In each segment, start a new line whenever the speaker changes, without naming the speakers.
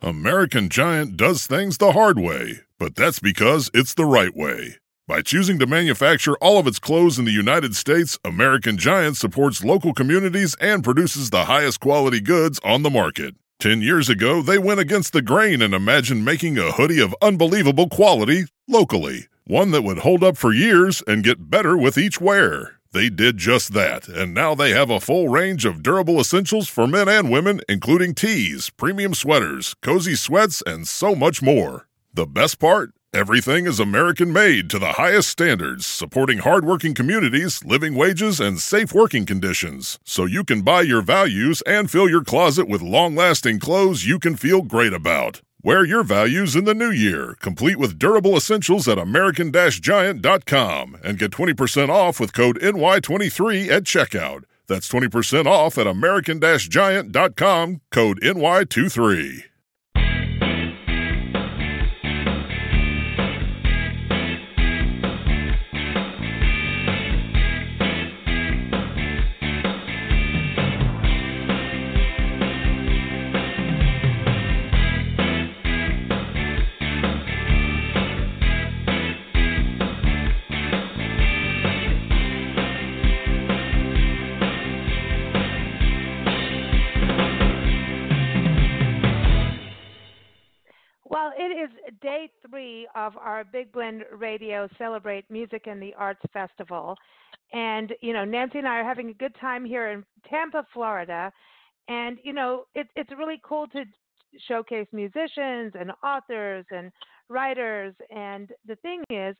American Giant does things the hard way, but that's because it's the right way. By choosing to manufacture all of its clothes in the United States, American Giant supports local communities and produces the highest quality goods on the market. Ten years ago, they went against the grain and imagined making a hoodie of unbelievable quality locally, one that would hold up for years and get better with each wear. They did just that, and now they have a full range of durable essentials for men and women, including tees, premium sweaters, cozy sweats, and so much more. The best part? Everything is American made to the highest standards, supporting hardworking communities, living wages, and safe working conditions, so you can buy your values and fill your closet with long lasting clothes you can feel great about. Wear your values in the new year, complete with durable essentials at American Giant.com and get 20% off with code NY23 at checkout. That's 20% off at American Giant.com, code NY23.
Day three of our Big Blend Radio Celebrate Music and the Arts Festival. And, you know, Nancy and I are having a good time here in Tampa, Florida. And, you know, it, it's really cool to showcase musicians and authors and writers. And the thing is,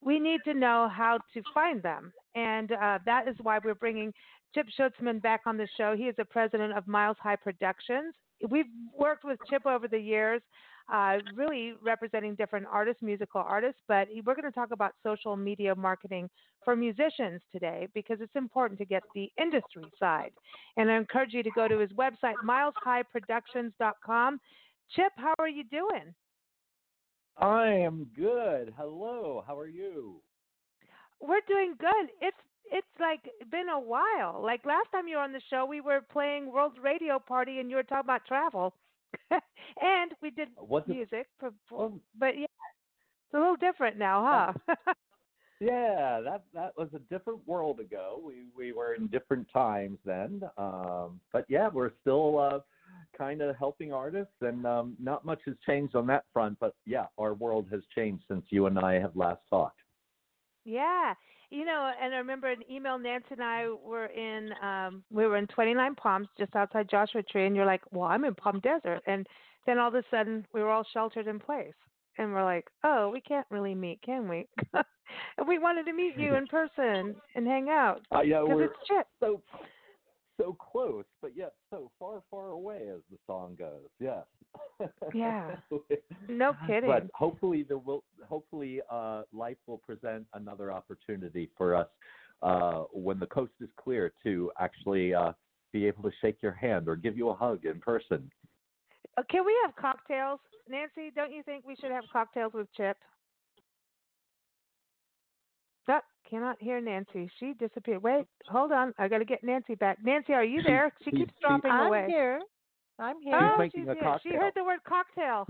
we need to know how to find them. And uh, that is why we're bringing Chip Schutzman back on the show. He is the president of Miles High Productions. We've worked with Chip over the years uh, really representing different artists, musical artists. But we're going to talk about social media marketing for musicians today because it's important to get the industry side. And I encourage you to go to his website, mileshighproductions.com. Chip, how are you doing?
I am good. Hello, how are you?
We're doing good. It's it's like been a while. Like last time you were on the show, we were playing World Radio Party, and you were talking about travel. and we did
What's
music,
it?
oh. but yeah, it's a little different now, huh?
yeah, that that was a different world ago. We we were in different times then, um, but yeah, we're still uh, kind of helping artists, and um, not much has changed on that front. But yeah, our world has changed since you and I have last talked.
Yeah, you know, and I remember an email Nancy and I were in um we were in 29 Palms just outside Joshua Tree and you're like, "Well, I'm in Palm Desert." And then all of a sudden we were all sheltered in place. And we're like, "Oh, we can't really meet, can we?" and we wanted to meet you in person and hang out.
Uh, yeah, we're so so close, but yet so far, far away, as the song goes. Yes.
Yeah. no kidding.
But hopefully, there will. Hopefully, uh, life will present another opportunity for us uh, when the coast is clear to actually uh, be able to shake your hand or give you a hug in person.
Uh, can we have cocktails, Nancy? Don't you think we should have cocktails with Chip? That cannot hear Nancy. She disappeared. Wait, hold on. I got to get Nancy back. Nancy, are you there? She keeps dropping
I'm
away.
I'm here. I'm oh, here.
Oh,
making
she's here.
cocktail.
She heard the word cocktail.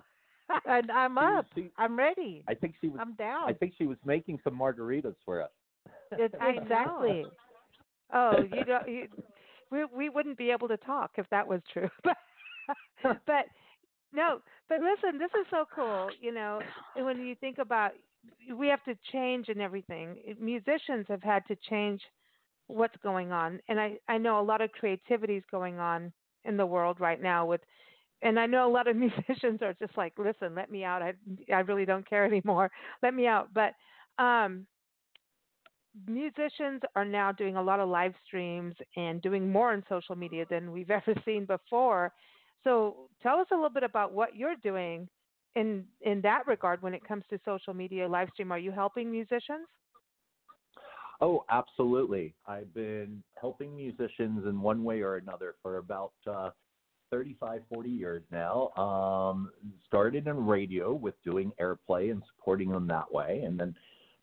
and I'm up.
she-
I'm ready.
I think she was.
I'm down.
I think she was making some margaritas for us.
It's exactly. Oh, you don't. You, we we wouldn't be able to talk if that was true. But but no. But listen, this is so cool. You know, when you think about, we have to change and everything. Musicians have had to change what's going on, and I I know a lot of creativity is going on in the world right now with. And I know a lot of musicians are just like, listen, let me out. I I really don't care anymore. Let me out. But um, musicians are now doing a lot of live streams and doing more on social media than we've ever seen before. So tell us a little bit about what you're doing in in that regard when it comes to social media live stream. Are you helping musicians?
Oh, absolutely. I've been helping musicians in one way or another for about uh, 35, 40 years now. Um, started in radio with doing airplay and supporting them that way, and then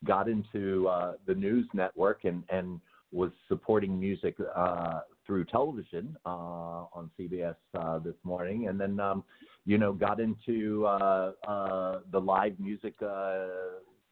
got into uh, the news network and, and was supporting music uh, through television uh, on CBS uh, this morning, and then um, you know, got into uh, uh, the live music uh,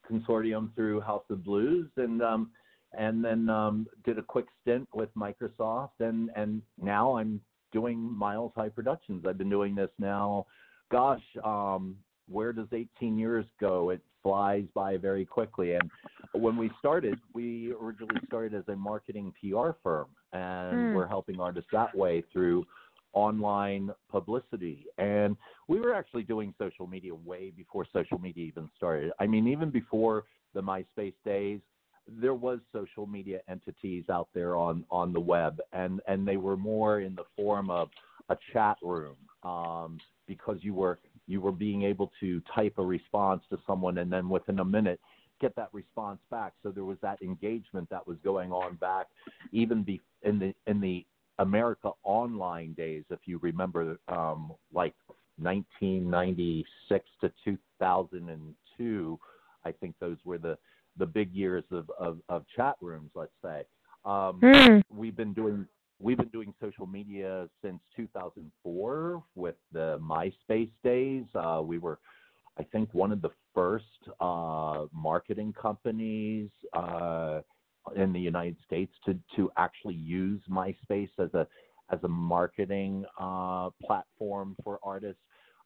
consortium through House of Blues, and um, and then um, did a quick stint with Microsoft, and and now I'm doing Miles High Productions. I've been doing this now, gosh, um, where does 18 years go? It flies by very quickly. And when we started, we originally started as a marketing PR firm, and
Mm.
we're helping artists that way through online publicity. And we were actually doing social media way before social media even started. I mean, even before the MySpace days, there was social media entities out there on on the web, and and they were more in the form of a chat room um, because you were you were being able to type a response to someone, and then within a minute get that response back. So there was that engagement that was going on back, even be in the in the America Online days, if you remember, um, like 1996 to 2002. I think those were the the big years of, of, of chat rooms, let's say. Um,
Mm.
we've been doing we've been doing social media since 2004 with the MySpace days. Uh, we were, I think, one of the first uh, marketing companies uh, in the United States to to actually use MySpace as a as a marketing uh, platform for artists.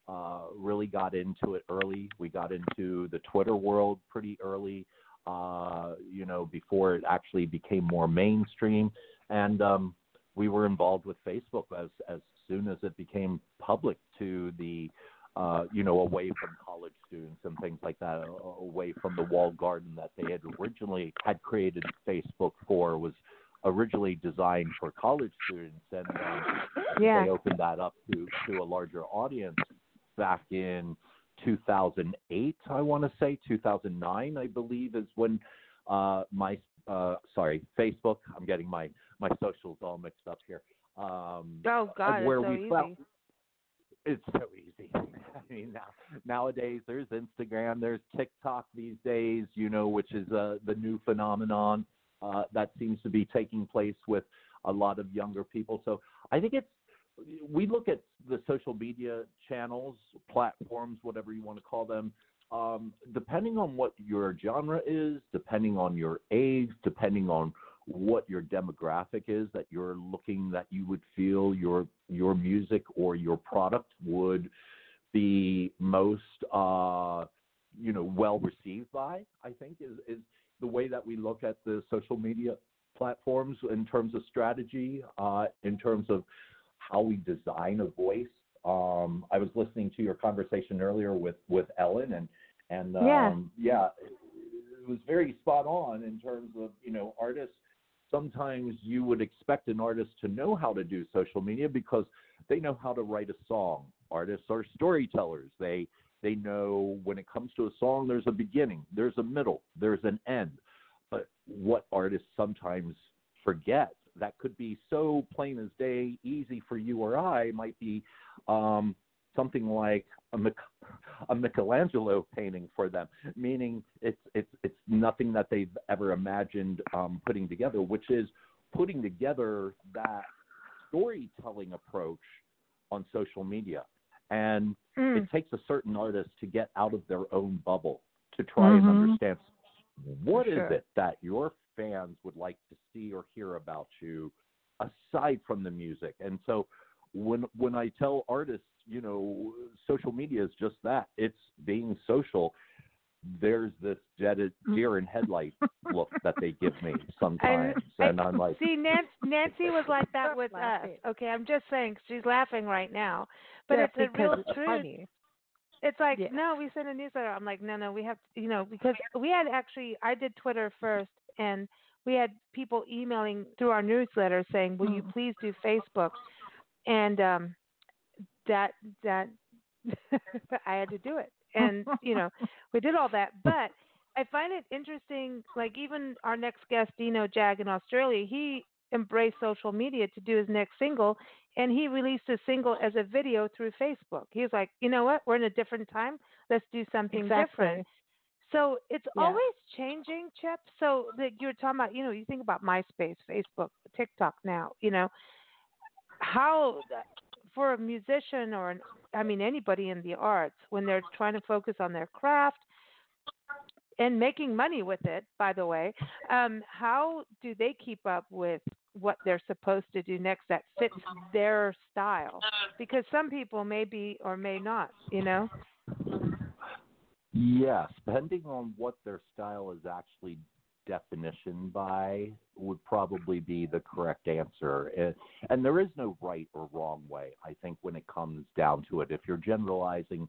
Uh, really got into it early. We got into the Twitter world pretty early uh, you know, before it actually became more mainstream. And um, we were involved with Facebook as as soon as it became public to the, uh, you know, away from college students and things like that, away from the walled garden that they had originally had created Facebook for was originally designed for college students, and um,
Yeah.
they opened that up to to a larger audience back in 2008 i want to say 2009 i believe is when uh my uh sorry facebook i'm getting my my socials all mixed up here um
Oh God,
where
it's so
we
easy.
found it's so easy i mean now nowadays there's instagram there's tiktok these days you know which is uh the new phenomenon uh that seems to be taking place with a lot of younger people. So i think it's we look at the social media channels, platforms, whatever you want to call them, um, depending on what your genre is, depending on your age, depending on what your demographic is that you're looking that you would feel your your music or your product would be most uh, you know well received by. I think is is the way that we look at the social media platforms in terms of strategy, uh, in terms of how we design a voice. Um, I was listening to your conversation earlier with with Ellen, and and um,
Yeah.
yeah, it was very spot on in terms of you know artists. Sometimes you would expect an artist to know how to do social media because they know how to write a song. Artists are storytellers. They they know when it comes to a song, there's a beginning, there's a middle, there's an end. But what artists sometimes forget that could be so plain as day, easy for you or I, might be um, something like a, Mich- a Michelangelo painting for them, meaning it's it's it's nothing that they've ever imagined um, putting together, which is putting together that storytelling approach on social media. And
Mm.
it takes a certain artist to get out of their own bubble to try and
Mhm.
understand what is
Sure.
it that your fans would like to see or hear about you aside from the music. And so when when I tell artists, you know, social media is just that. It's being social. There's this dead deer in headlight look that they give me sometimes,
I-
and I'm like,
See, Nancy, Nancy was like that with us. Okay, I'm just saying she's laughing right now, but
Yeah,
it's a real
it's
truth.
funny.
It's like,
Yeah.
no, we sent a newsletter. I'm like, no, no, we have, you know, because we had actually, I did Twitter first, and we had people emailing through our newsletter saying, will you
Mm.
please do Facebook? And um, that that I had to do it, and you know, we did all that. But I find it interesting. Like even our next guest, Dino Jag in Australia, he embraced social media to do his next single, and he released a single as a video through Facebook. he's like, you know what? We're in a different time. Let's do something different.
Exactly.
So it's
Yeah.
always changing, Chip. So that you're talking about, you know, you think about MySpace, Facebook, TikTok now, you know, how uh, for a musician or an I mean anybody in the arts when they're trying to focus on their craft and making money with it, by the way, um, how do they keep up with what they're supposed to do next that fits their style? Because some people may be or may not, you know.
Yes, depending on what their style is actually definition by would probably be the correct answer. And, and there is no right or wrong way, I think, when it comes down to it. If you're generalizing,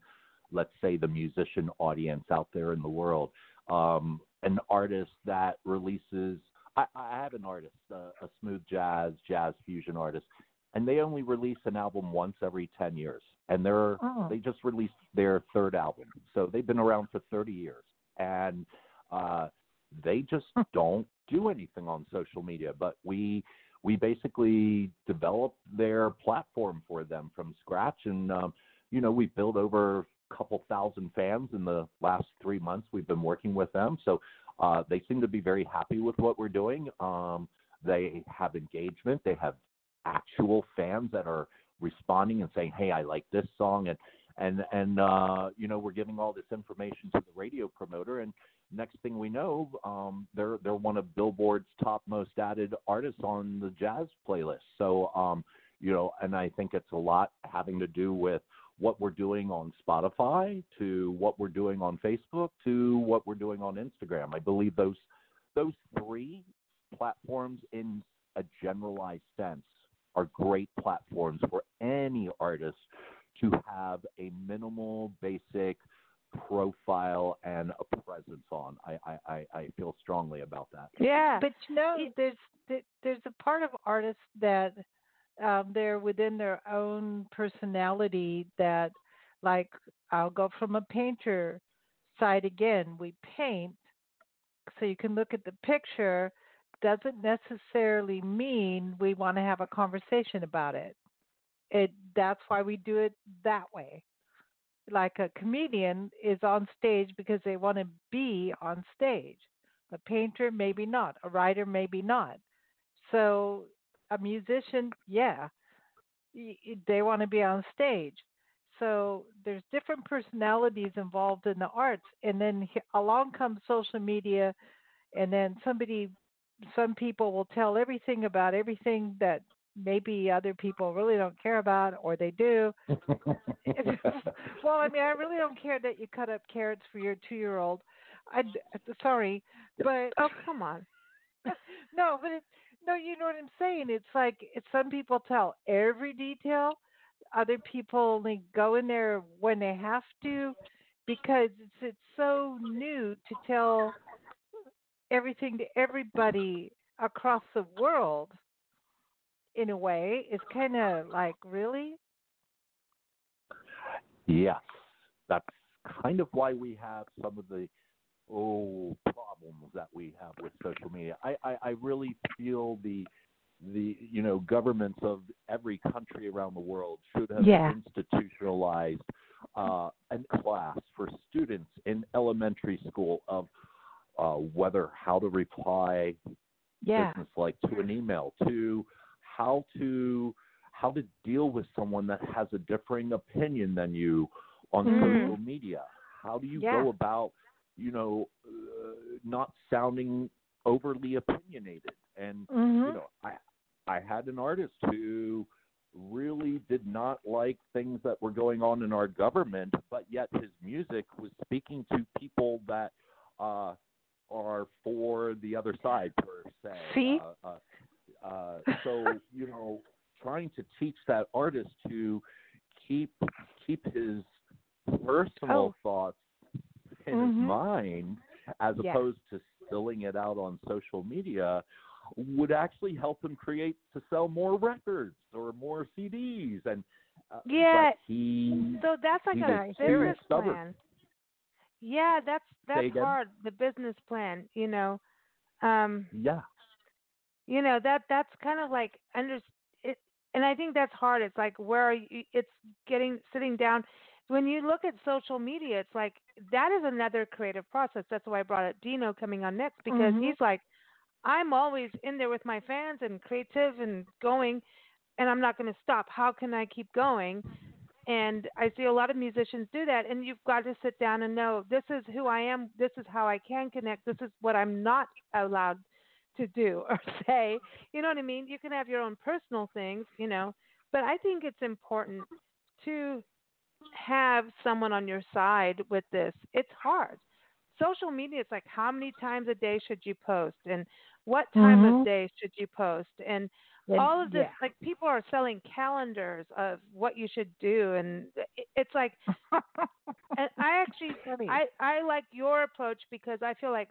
let's say, the musician audience out there in the world, um, an artist that releases, I, I have an artist, uh, a smooth jazz, jazz fusion artist, and they only release an album once every 10 years. And they're,
Oh.
they just released their third album. So they've been around for 30 years. And, uh, they just don't do anything on social media but we we basically developed their platform for them from scratch. And um you know we've built over a couple thousand fans in the last three months we've been working with them. So uh they seem to be very happy with what we're doing. Um they have engagement. They have actual fans that are responding and saying hey i like this song. And and and uh you know we're giving all this information to the radio promoter. And next thing we know, um, they're they're one of Billboard's top most added artists on the jazz playlist. So, um, you know, and I think it's a lot having to do with what we're doing on Spotify, to what we're doing on Facebook, to what we're doing on Instagram. I believe those those three platforms, in a generalized sense, are great platforms for any artist to have a minimal, basic profile and a presence on. I, I, I, I feel strongly about that.
Yeah.
But you know, there's there's a part of artists that um, they're within their own personality that, like, I'll go from a painter side again. We paint, so you can look at the picture. Doesn't necessarily mean we want to have a conversation about it. It that's why we do it that way. Like a comedian is on stage because they want to be on stage. A painter, maybe not. A writer, maybe not. So a musician, yeah, they want to be on stage. So there's different personalities involved in the arts, and then along comes social media, and then somebody, some people will tell everything about everything that maybe other people really don't care about, or they do. well, I mean, I really don't care that you cut up carrots for your two-year-old. I uh, sorry, but
oh, come on.
no, but it, no, you know what I'm saying. It's like it's some people tell every detail, other people only go in there when they have to, because it's it's so new to tell everything to everybody across the world. In a way, it's kind of like really.
Yes, that's kind of why we have some of the oh problems that we have with social media. I, I, I really feel the the you know governments of every country around the world should have
Yeah.
institutionalized uh, a class for students in elementary school of uh, whether how to reply
Yeah.
business like to an email to how to how to deal with someone that has a differing opinion than you on
Mm.
social media how do you
Yeah.
go about you know uh, not sounding overly opinionated and
hmm
you know i i had an artist who really did not like things that were going on in our government but yet his music was speaking to people that uh are for the other side per se
See?
uh, uh, uh, so you know trying to teach that artist to keep keep his personal
Oh.
thoughts in
Mhm.
his mind as opposed to spilling it out on social media would actually help him create to sell more records or more CDs and uh,
Yeah.
he
So that's like a
a
business
stubborn.
plan. Yeah, that's that's hard. The business plan, you know. Um,
yeah
you know that that's kind of like under it, and I think that's hard. It's like where are you? It's getting sitting down. When you look at social media, it's like that is another creative process. That's why I brought up Dino coming on next because
Mhm.
he's like, I'm always in there with my fans and creative and going, and I'm not going to stop. How can I keep going? And I see a lot of musicians do that, and you've got to sit down and know this is who I am, this is how I can connect, this is what I'm not allowed to do or say. You know what I mean? You can have your own personal things, you know, but I think it's important to have someone on your side with this. It's hard. Social media, it's like how many times a day should you post and what time
mm-hmm.
of day should you post and all of this yeah. like people are selling calendars of what you should do and it's like and i actually i i like your approach because i feel like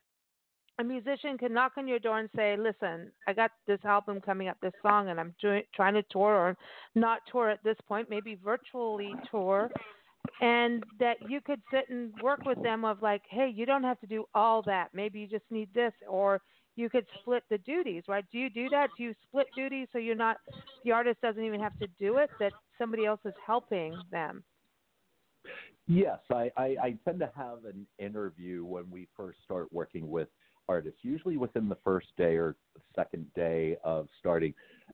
a musician can knock on your door and say listen i got this album coming up this song and i'm doing, trying to tour or not tour at this point maybe virtually tour and that you could sit and work with them of like hey you don't have to do all that maybe you just need this or you could split the duties, right? Do you do that? Do you split duties so you're not the artist doesn't even have to do it, that somebody else is helping them?
Yes, I, I, I tend to have an interview when we first start working with artists, usually within the first day or second day of starting.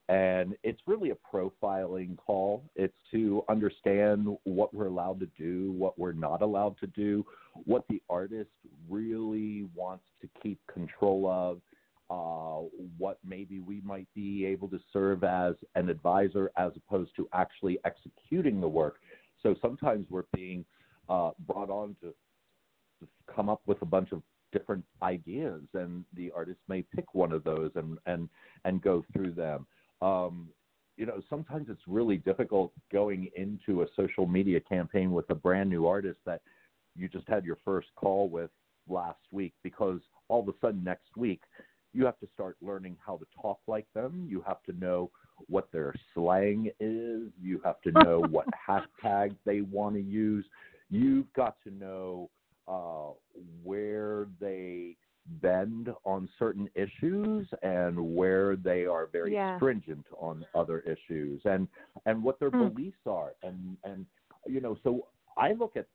And it's really a profiling call. It's to understand what we're allowed to do, what we're not allowed to do, what the artist really wants to keep control of, uh, what maybe we might be able to serve as an advisor as opposed to actually executing the work. So sometimes we're being uh, brought on to, to come up with a bunch of different ideas, and the artist may pick one of those and and and go through them. Um, you know, sometimes it's really difficult going into a social media campaign with a brand new artist that you just had your first call with last week because all of a sudden next week you have to start learning how to talk like them. You have to know what their slang is. You have to know what hashtags they want to use. You've got to know uh, where they bend on certain issues and where they are very yeah. stringent on other issues and and what their mm. beliefs are and and you know so I look at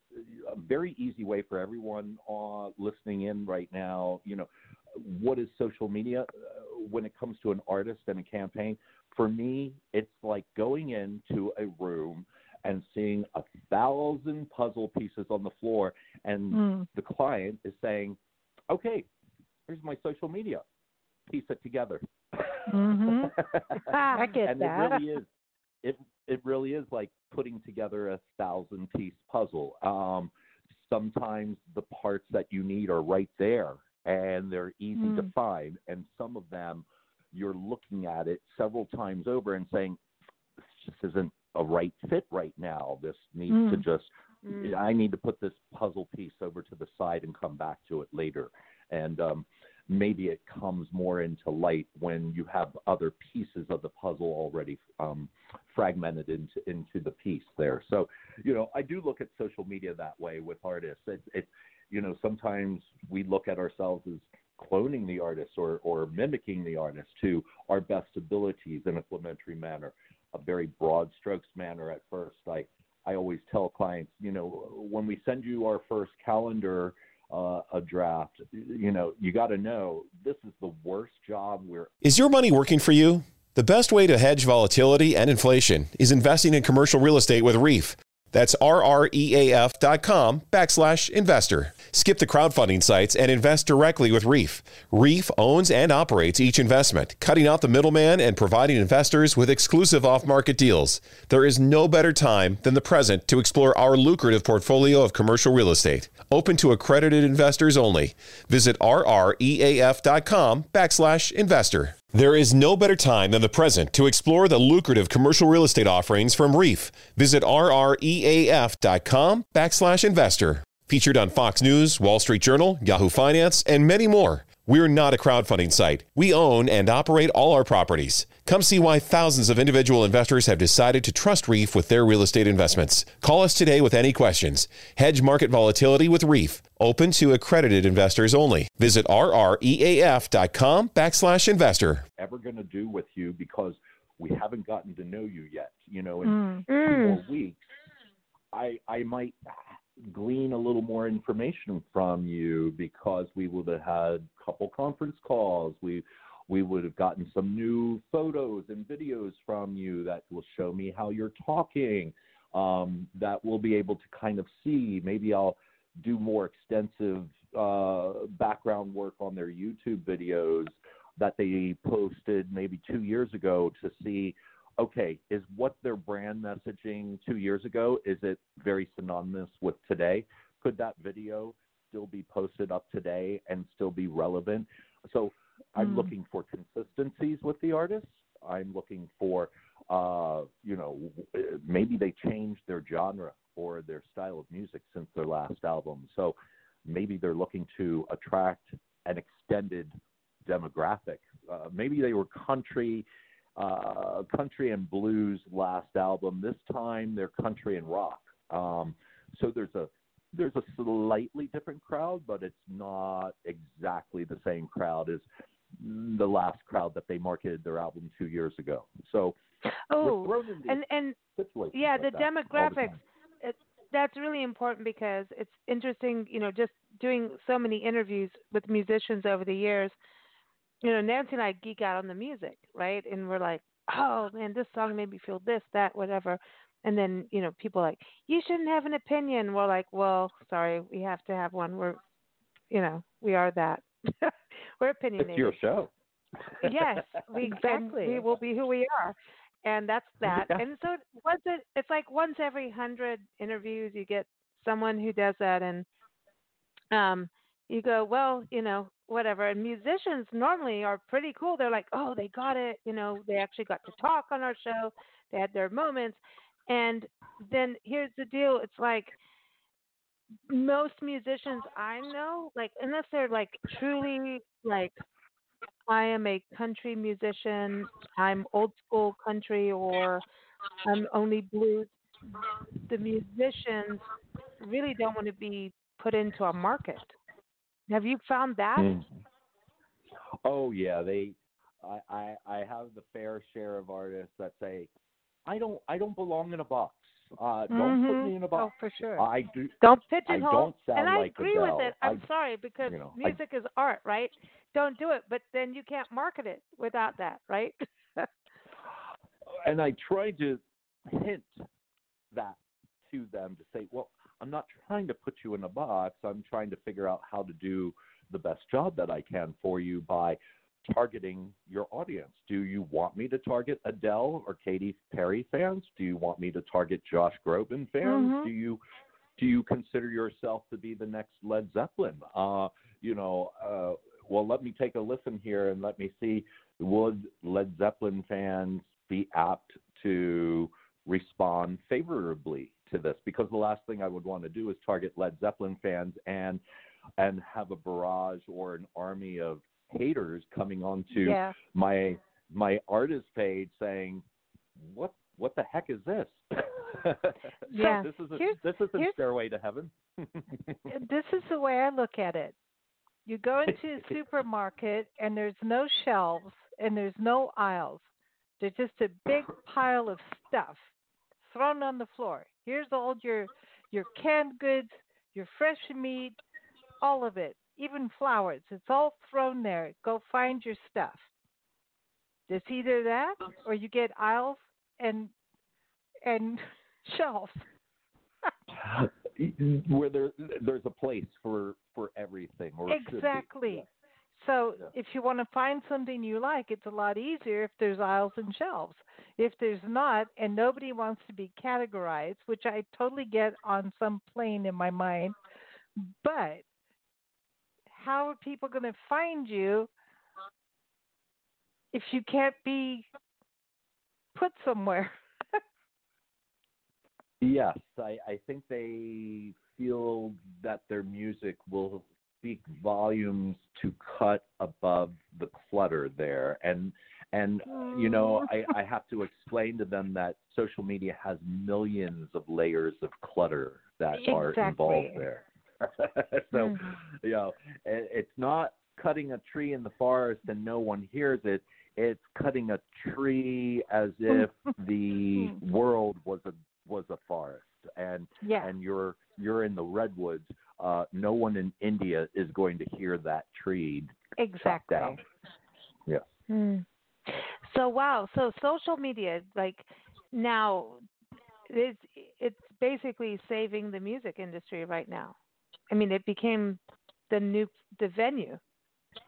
a very easy way for everyone uh, listening in right now. You know, what is social media uh, when it comes to an artist and a campaign? For me, it's like going into a room and seeing a thousand puzzle pieces on the floor, and mm. the client is saying, "Okay, here's my social media. Piece it together."
Mm-hmm. I get
and
that.
it really is. It it really is like putting together a thousand piece puzzle. Um, sometimes the parts that you need are right there and they're easy mm. to find. And some of them, you're looking at it several times over and saying, this just isn't a right fit right now. This needs mm. to just, mm. I need to put this puzzle piece over to the side and come back to it later. And um, maybe it comes more into light when you have other pieces of the puzzle already um, fragmented into into the piece there. So, you know, I do look at social media that way with artists. It's, it's you know, sometimes we look at ourselves as cloning the artist or, or mimicking the artist to our best abilities in a complementary manner, a very broad strokes manner at first. I, I always tell clients, you know, when we send you our first calendar, uh, a draft, you know, you got to know this is the worst job we're.
Is your money working for you? The best way to hedge volatility and inflation is investing in commercial real estate with RREAF. That's rreaf.com backslash investor. Skip the crowdfunding sites and invest directly with Reef. Reef owns and operates each investment, cutting out the middleman and providing investors with exclusive off market deals. There is no better time than the present to explore our lucrative portfolio of commercial real estate. Open to accredited investors only. Visit rreaf.com backslash investor. There is no better time than the present to explore the lucrative commercial real estate offerings from Reef. Visit rreaf.com backslash investor. Featured on Fox News, Wall Street Journal, Yahoo Finance, and many more. We're not a crowdfunding site. We own and operate all our properties. Come see why thousands of individual investors have decided to trust Reef with their real estate investments. Call us today with any questions. Hedge market volatility with Reef, Open to accredited investors only. Visit rreaf.com backslash investor.
Ever going to do with you because we haven't gotten to know you yet. You know, in mm. two more mm. weeks, I I might glean a little more information from you because we would have had a couple conference calls. We we would have gotten some new photos and videos from you that will show me how you're talking. um, that we'll be able to kind of see. Maybe I'll do more extensive uh, background work on their YouTube videos that they posted maybe two years ago to see okay is what their brand messaging two years ago is it very synonymous with today could that video still be posted up today and still be relevant so i'm
Mm.
looking for consistencies with the artists i'm looking for uh you know maybe they changed their genre or their style of music since their last album so maybe they're looking to attract an extended demographic. Uh, maybe they were country, uh, country and blues last album. This time they're country and rock. Um, so there's a there's a slightly different crowd, but it's not exactly the same crowd as the last crowd that they marketed their album two years ago. So
Oh,
we're thrown in these
and and yeah,
like
the demographics. It, that's really important because it's interesting. You know, just doing so many interviews with musicians over the years. You know, Nancy and I geek out on the music, right? And we're like, oh man, this song made me feel this, that, whatever. And then you know, people like, you shouldn't have an opinion. We're like, well, sorry, we have to have one. We're, you know, we are that. we're opinionated
It's your show.
yes, we
Exactly.
we will be who we are, and that's that.
Yeah.
And so once it, it's like once every hundred interviews, you get someone who does that, and um, you go, well, you know, whatever. And musicians normally are pretty cool. They're like, oh, they got it. You know, they actually got to talk on our show. They had their moments, and then here's the deal. It's like most musicians I know, like unless they're like truly like I am a country musician, I'm old school country or I'm only blues, the musicians really don't want to be put into a market. Have you found that?
Mm. Oh yeah, they. I, I I have the fair share of artists that say, I don't I don't belong in a box. Uh, don't put
Mhm.
me in a
Oh,
box.
for sure.
I do.
Don't
I
pigeonhole.
don't sound
and I
like
agree with it. I'm
I-
sorry because
you know, I-
music is art, right? Don't do it, but then you can't market it without that, right?
and I tried to hint that to them to say, well, I'm not trying to put you in a box. I'm trying to figure out how to do the best job that I can for you by targeting your audience. Do you want me to target Adele or Katy Perry fans? Do you want me to target Josh Groban fans?
Mhm.
Do you do you consider yourself to be the next Led Zeppelin? Uh, you know, uh, well, let me take a listen here and let me see would Led Zeppelin fans be apt to respond favorably to this? Because the last thing I would want to do is target Led Zeppelin fans and and have a barrage or an army of haters coming onto
yeah.
my my artist page saying, "What what the heck is this?"
Yeah.
this isn't
Here's-
this isn't Stairway to Heaven.
This is the way I look at it. You go into a supermarket and there's no shelves and there's no aisles. There's just a big pile of stuff thrown on the floor. Here's all your your canned goods, your fresh meat, all of it, even flowers. It's all thrown there. Go find your stuff. It's either that or you get aisles and and shelves.
Where there there's a place for for everything, or should be.
Exactly. So
Yeah.
if you want to find something you like, it's a lot easier if there's aisles and shelves. If there's not, and nobody wants to be categorized, which I totally get on some plane in my mind, but how are people going to find you if you can't be put somewhere?
Yes, I, I think they feel that their music will speak volumes to cut above the clutter there. And and you know, I, I have to explain to them that social media has millions of layers of clutter that are involved there. so, you know, it, it's not cutting a tree in the forest and no one hears it. It's cutting a tree as if the world was a was a forest and
yeah.
and you're you're in the redwoods uh no one in india is going to hear that tree
exactly.
down yeah
Hmm. So wow, so social media, like now, it's it's basically saving the music industry right now. I mean, it became the new the venue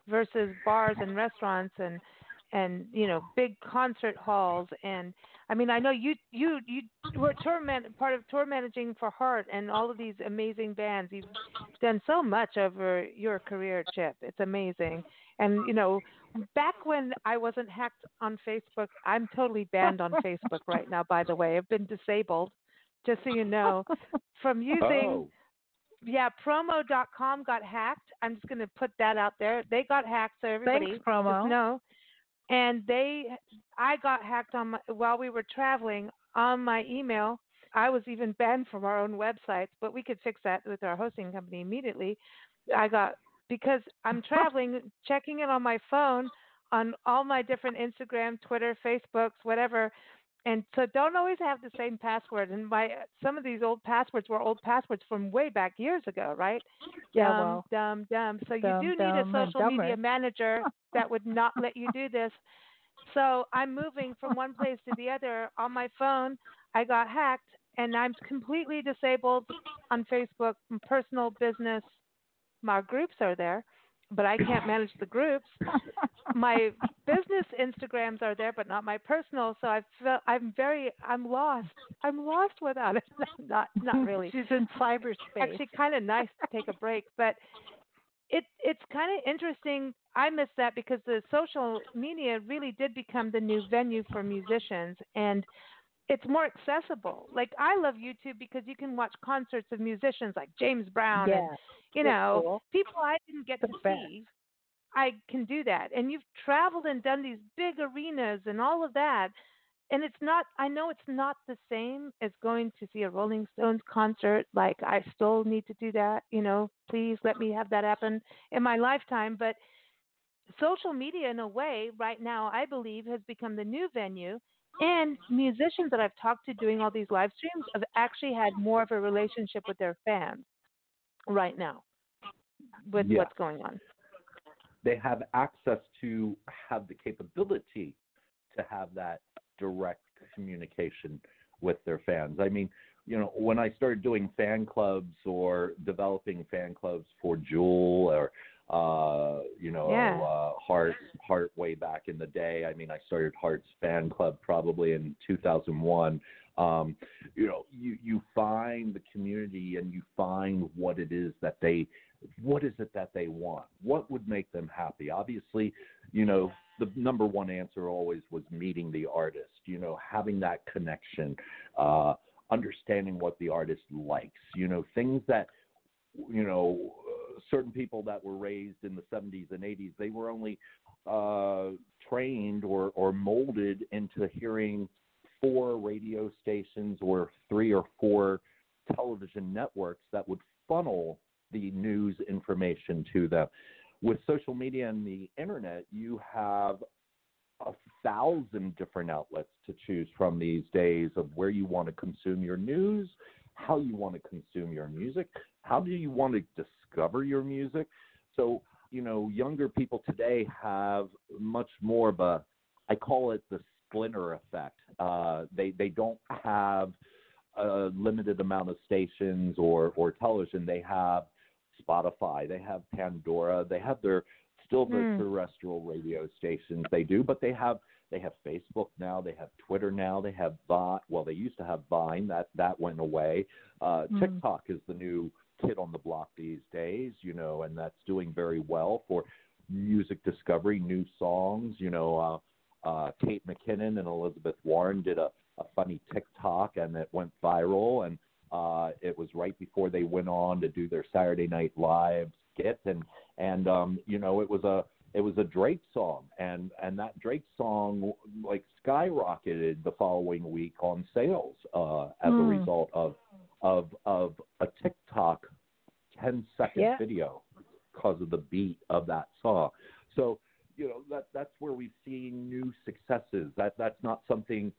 versus bars and restaurants and and you know big concert halls and I mean I know you you you were tour man, part of tour managing for Heart and all of these amazing bands. You've done so much over your career, Chip. It's amazing. And you know, back when I wasn't hacked on Facebook, I'm totally banned on Facebook right now. By the way, I've been disabled. Just so you know, from oh. using.
Oh.
Yeah, promo.com got hacked. I'm just going to put that out there. They got hacked, so everybody
Thanks, promo.
know and they i got hacked on my while we were traveling on my email i was even banned from our own websites but we could fix that with our hosting company immediately i got because i'm traveling checking it on my phone on all my different instagram twitter facebooks whatever and so don't always have the same password and my some of these old passwords were old passwords from way back years ago right
Yeah,
dumb,
well,
dumb, dumb. So
dumb,
you do need a social media manager that would not let you do this. So I'm moving from one place to the other on my phone. I got hacked, and I'm completely disabled on Facebook, personal, business. My groups are there, but I can't manage the groups. My business Instagrams are there, but not my personal. So I feel I'm very I'm lost. I'm lost without it. not not really
She's in cyberspace.
actually kind of nice to take a break, but it it's kind of interesting. I miss that because the social media really did become the new venue for musicians and it's more accessible. Like I love YouTube because you can watch concerts of musicians like James Brown
yeah.
and you know
cool.
people I didn't get
The
to
best.
see. I can do that. And you've traveled and done these big arenas and all of that. And it's not, I know it's not the same as going to see a Rolling Stones concert. Like, I still need to do that. You know, please let me have that happen in my lifetime. But social media, in a way, right now, I believe, has become the new venue. And mm-hmm. musicians that I've talked to doing all these live streams have actually had more of a relationship with their fans right now with
Yeah.
what's going on.
they have access to have the capability to have that direct communication with their fans. I mean, you know, when I started doing fan clubs or developing fan clubs for Jewel or uh, you know,
Yeah.
uh, Heart Heart way back in the day. I mean, I started Heart's fan club probably in 2001. Um, you know, you you find the community and you find what it is that they what is it that they want? What would make them happy? Obviously, you know, the number one answer always was meeting the artist, you know, having that connection, uh, understanding what the artist likes, you know, things that, you know, certain people that were raised in the 70s and 80s, they were only uh, trained or, or molded into hearing four radio stations or three or four television networks that would funnel the news information to them. With social media and the internet, you have a thousand different outlets to choose from these days of where you want to consume your news, how you want to consume your music, how do you want to discover your music. So, you know, younger people today have much more of a, I call it the splinter effect. Uh, they they don't have a limited amount of stations or or television. They have Spotify, they have Pandora, they have their still the
Hmm.
terrestrial radio stations they do, but they have they have Facebook now, they have Twitter now, they have Vine. Well, they used to have Vine that that went away. Uh,
Mm.
TikTok is the new kid on the block these days, you know, and that's doing very well for music discovery, new songs. You know, uh, uh, Kate McKinnon and Elizabeth Warren did a, a funny TikTok, and it went viral. And uh, it was right before they went on to do their Saturday Night Live skit, and and um, you know, it was a it was a Drake song, and and that Drake song like skyrocketed the following week on sales uh, as a
Hmm.
result of of of a TikTok 10 second
Yeah.
video because of the beat of that song. So, you know, that that's where we've seen new successes. That that's not something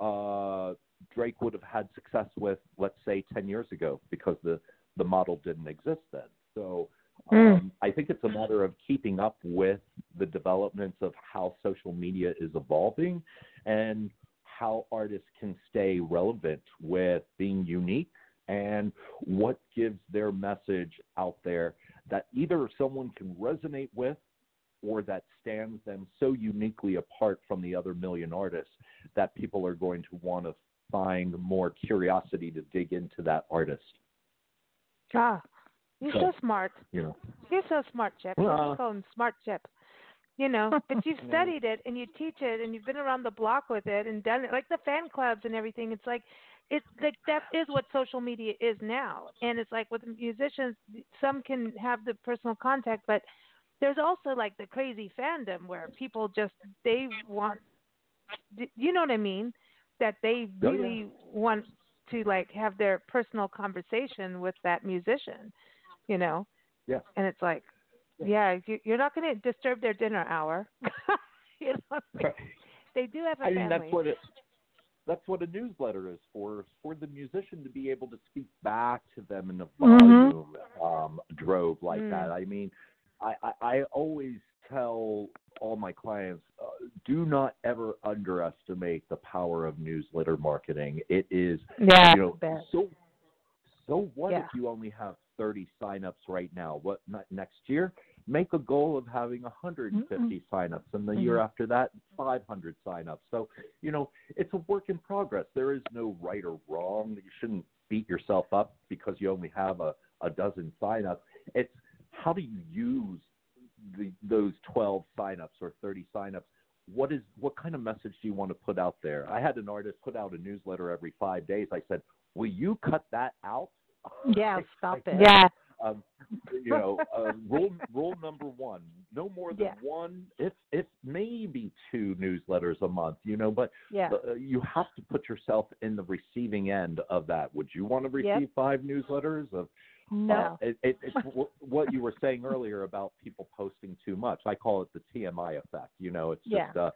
uh, Drake would have had success with, let's say, 10 years ago, because the the model didn't exist then. So, um,
Mm.
I think it's a matter of keeping up with the developments of how social media is evolving and how artists can stay relevant with being unique and what gives their message out there that either someone can resonate with or that stands them so uniquely apart from the other million artists that people are going to want to find more curiosity to dig into that artist.
Ah, you're so,
So,
smart.
You know,
You're so smart. You
Uh,
just call him Smart Chip. You know, but you've studied it and you teach it and you've been around the block with it and done it like the fan clubs and everything. It's like it's like that is what social media is now. And it's like with musicians, some can have the personal contact, but there's also like the crazy fandom where people just they want you know what I mean? That they
Oh, yeah.
really want to like have their personal conversation with that musician, you know?
Yeah.
And it's like, yeah, you, you're not going to disturb their dinner hour. you know, like, they do have a
I mean
family.
that's what it that's what a newsletter is for for the musician to be able to speak back to them in a
Mhm.
volume um drove like
Mm.
that. I mean I, I, I always tell all my clients uh, do not ever underestimate the power of newsletter marketing. It is
yeah,
you know so so what
Yeah.
if you only have 30 signups right now what not next year make a goal of having 150 signups and the year
Mhm.
after that 500 signups. So you know it's a work in progress. There is no right or wrong. You shouldn't beat yourself up because you only have a, a dozen signups. It's how do you use the, those 12 signups or 30 signups? What is what kind of message do you want to put out there? I had an artist put out a newsletter every five days. I said will you cut that out?
Yeah,
I-
stop
I-
it.
yeah,
um, you know, uh, rule rule number one: no more than
Yeah.
one, if if maybe two newsletters a month. You know, but
Yeah.
uh, you have to put yourself in the receiving end of that. Would you want to
Yep.
receive five newsletters? Of
No.
uh, it, it, it's w- what you were saying earlier about people posting too much. I call it the TMI effect. You know, it's
Yeah.
just uh,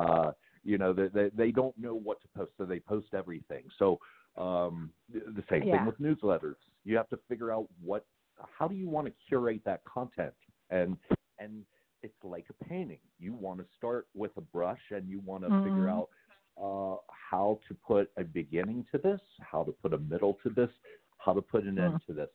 uh, you know, they, they they don't know what to post, so they post everything. So um, the the same
Yeah.
thing with newsletters. You have to figure out what, how do you want to curate that content, and and it's like a painting. You want to start with a brush, and you want to figure
Mhm.
out uh, how to put a beginning to this, how to put a middle to this, how to put an end to this.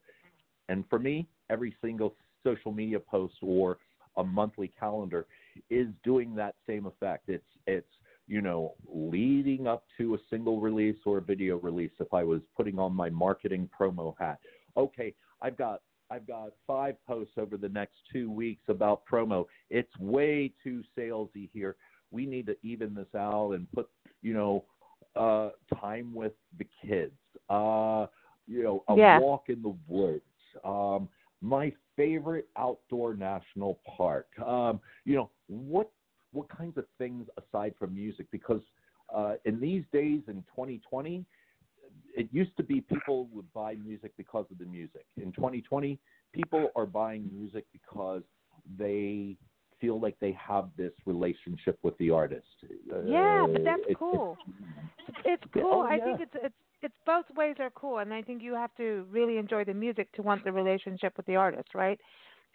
And for me, every single social media post or a monthly calendar is doing that same effect. It's it's you know leading up to a single release or a video release. If I was putting on my marketing promo hat, okay, I've got I've got five posts over the next two weeks about promo. It's way too salesy here. We need to even this out and put you know uh, time with the kids. Uh, you know, a
Yeah.
walk in the woods. Um, my favorite outdoor national park. Um, you know, what what kinds of things aside from music? Because uh, in these days, in 2020, it used to be people would buy music because of the music. In 2020, people are buying music because they feel like they have this relationship with the artist.
yeah, but
Uh,
that's
it-
cool. It's
Yeah,
cool.
oh,
I think it's it's it's both ways are cool, and I think you have to really enjoy the music to want the relationship with the artist, right?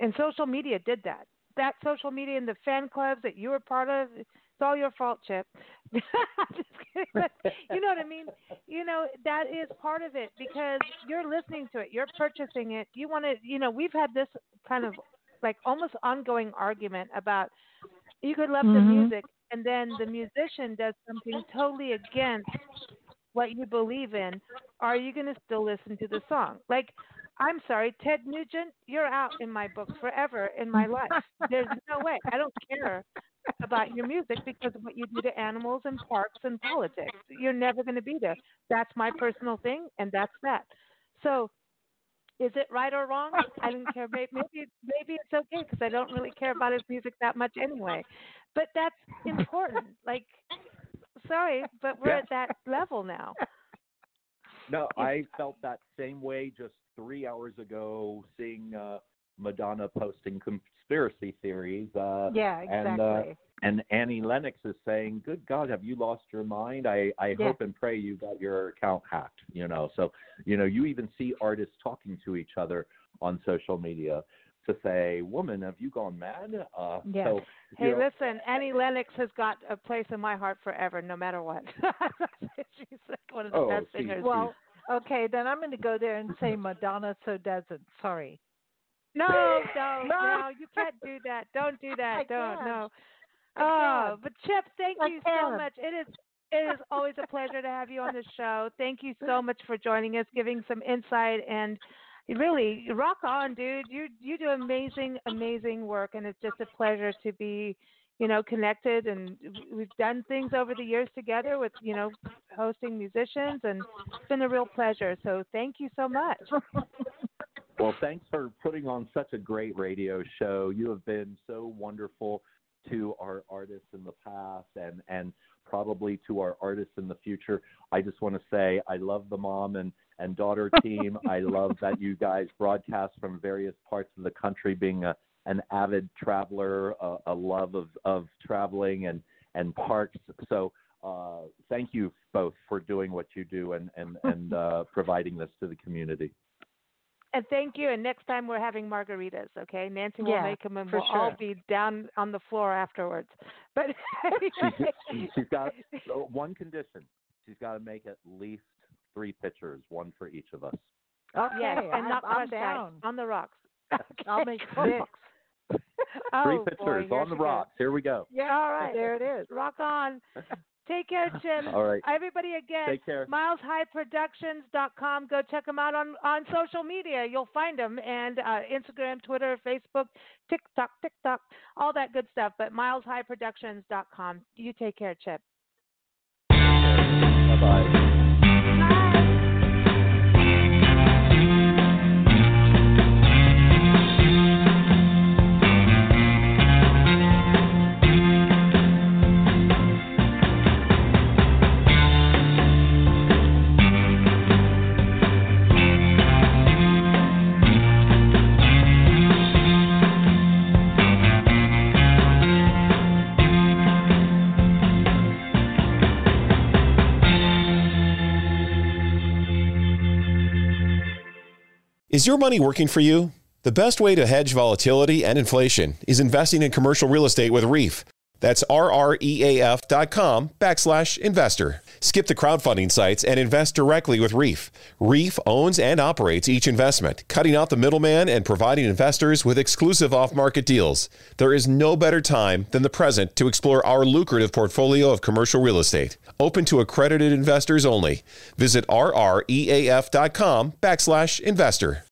And social media did that. That social media and the fan clubs that you were part of, it's all your fault, Chip. Just kidding. But you know what I mean? You know that is part of it because you're listening to it, you're purchasing it. You want to, you know, we've had this kind of like almost ongoing argument about you could love the
Mhm.
music and then the musician does something totally against what you believe in, are you going to still listen to the song? Like, I'm sorry, Ted Nugent, you're out in my book forever in my life. There's no way. I don't care about your music because of what you do to animals and parks and politics. You're never going to be there. That's my personal thing, and that's that. So, is it right or wrong? I don't care. Maybe maybe, it's okay because I don't really care about his music that much anyway. But that's important. Like, sorry, but we're
Yeah.
at that level now.
No, I felt that same way just three hours ago, seeing uh, Madonna posting conspiracy theories. Uh,
Yeah,
And, uh,
exactly.
and Annie Lennox is saying, "Good God, have you lost your mind? I I
Yeah.
hope and pray you got your account hacked." You know, so you know, you even see artists talking to each other on social media. to say, "Woman, have you gone mad?" Uh,
Yes.
So,
Hey,
know,
listen, Annie Lennox has got a place in my heart forever, no matter what. She's like one of the
Oh,
best
she-
singers.
Well, okay, then I'm going to go there and say Madonna so doesn't. Sorry.
No, no,
No.
you can't do that. Don't do oh that.
I
Don't.
can.
No. Oh,
can.
but Chip, thank
I
you so much. It is it is always a pleasure to have you on the show. Thank you so much for joining us, giving some insight and really rock on, dude. You you do amazing, amazing work, and it's just a pleasure to be, you know, connected. And we've done things over the years together with, you know, hosting musicians, and it's been a real pleasure. So thank you so much.
Well, thanks for putting on such a great radio show. You have been so wonderful to our artists in the past and and probably to our artists in the future. I just want to say I love the mom and and daughter team. I love that you guys broadcast from various parts of the country being a an avid traveler, a, a love of of traveling and and parks. So uh, thank you both for doing what you do and and and uh, providing this to the community.
And thank you. And next time we're having margaritas, okay? Nancy will
Yeah,
make them, and we'll all be down on the floor afterwards. But
She's, she's got one condition. She's got to make at least three pitchers, one for each of us.
Okay,
yes, and
I'm,
not
I'm
crushed ice,
down.
on the rocks.
I'll make six.
oh,
three
boy,
pitchers
here
on the
she goes.
rocks. Here we go.
Yeah,
All right.
there it is.
Rock on. Take care, Jim.
All right.
Everybody again.
Take care.
MilesHighProductions.com. Go check them out on, on social media. You'll find them. And uh, Instagram, Twitter, Facebook, TikTok, TikTok, all that good stuff. But MilesHighProductions.com. You take care, Chip.
Bye bye
Is your money working for you? The best way to hedge volatility and inflation is investing in commercial real estate with RREAF. That's rreaf.com backslash investor. Skip the crowdfunding sites and invest directly with RREAF. RREAF owns and operates each investment, cutting out the middleman and providing investors with exclusive off market deals. There is no better time than the present to explore our lucrative portfolio of commercial real estate. Open to accredited investors only. Visit rreaf.com backslash investor.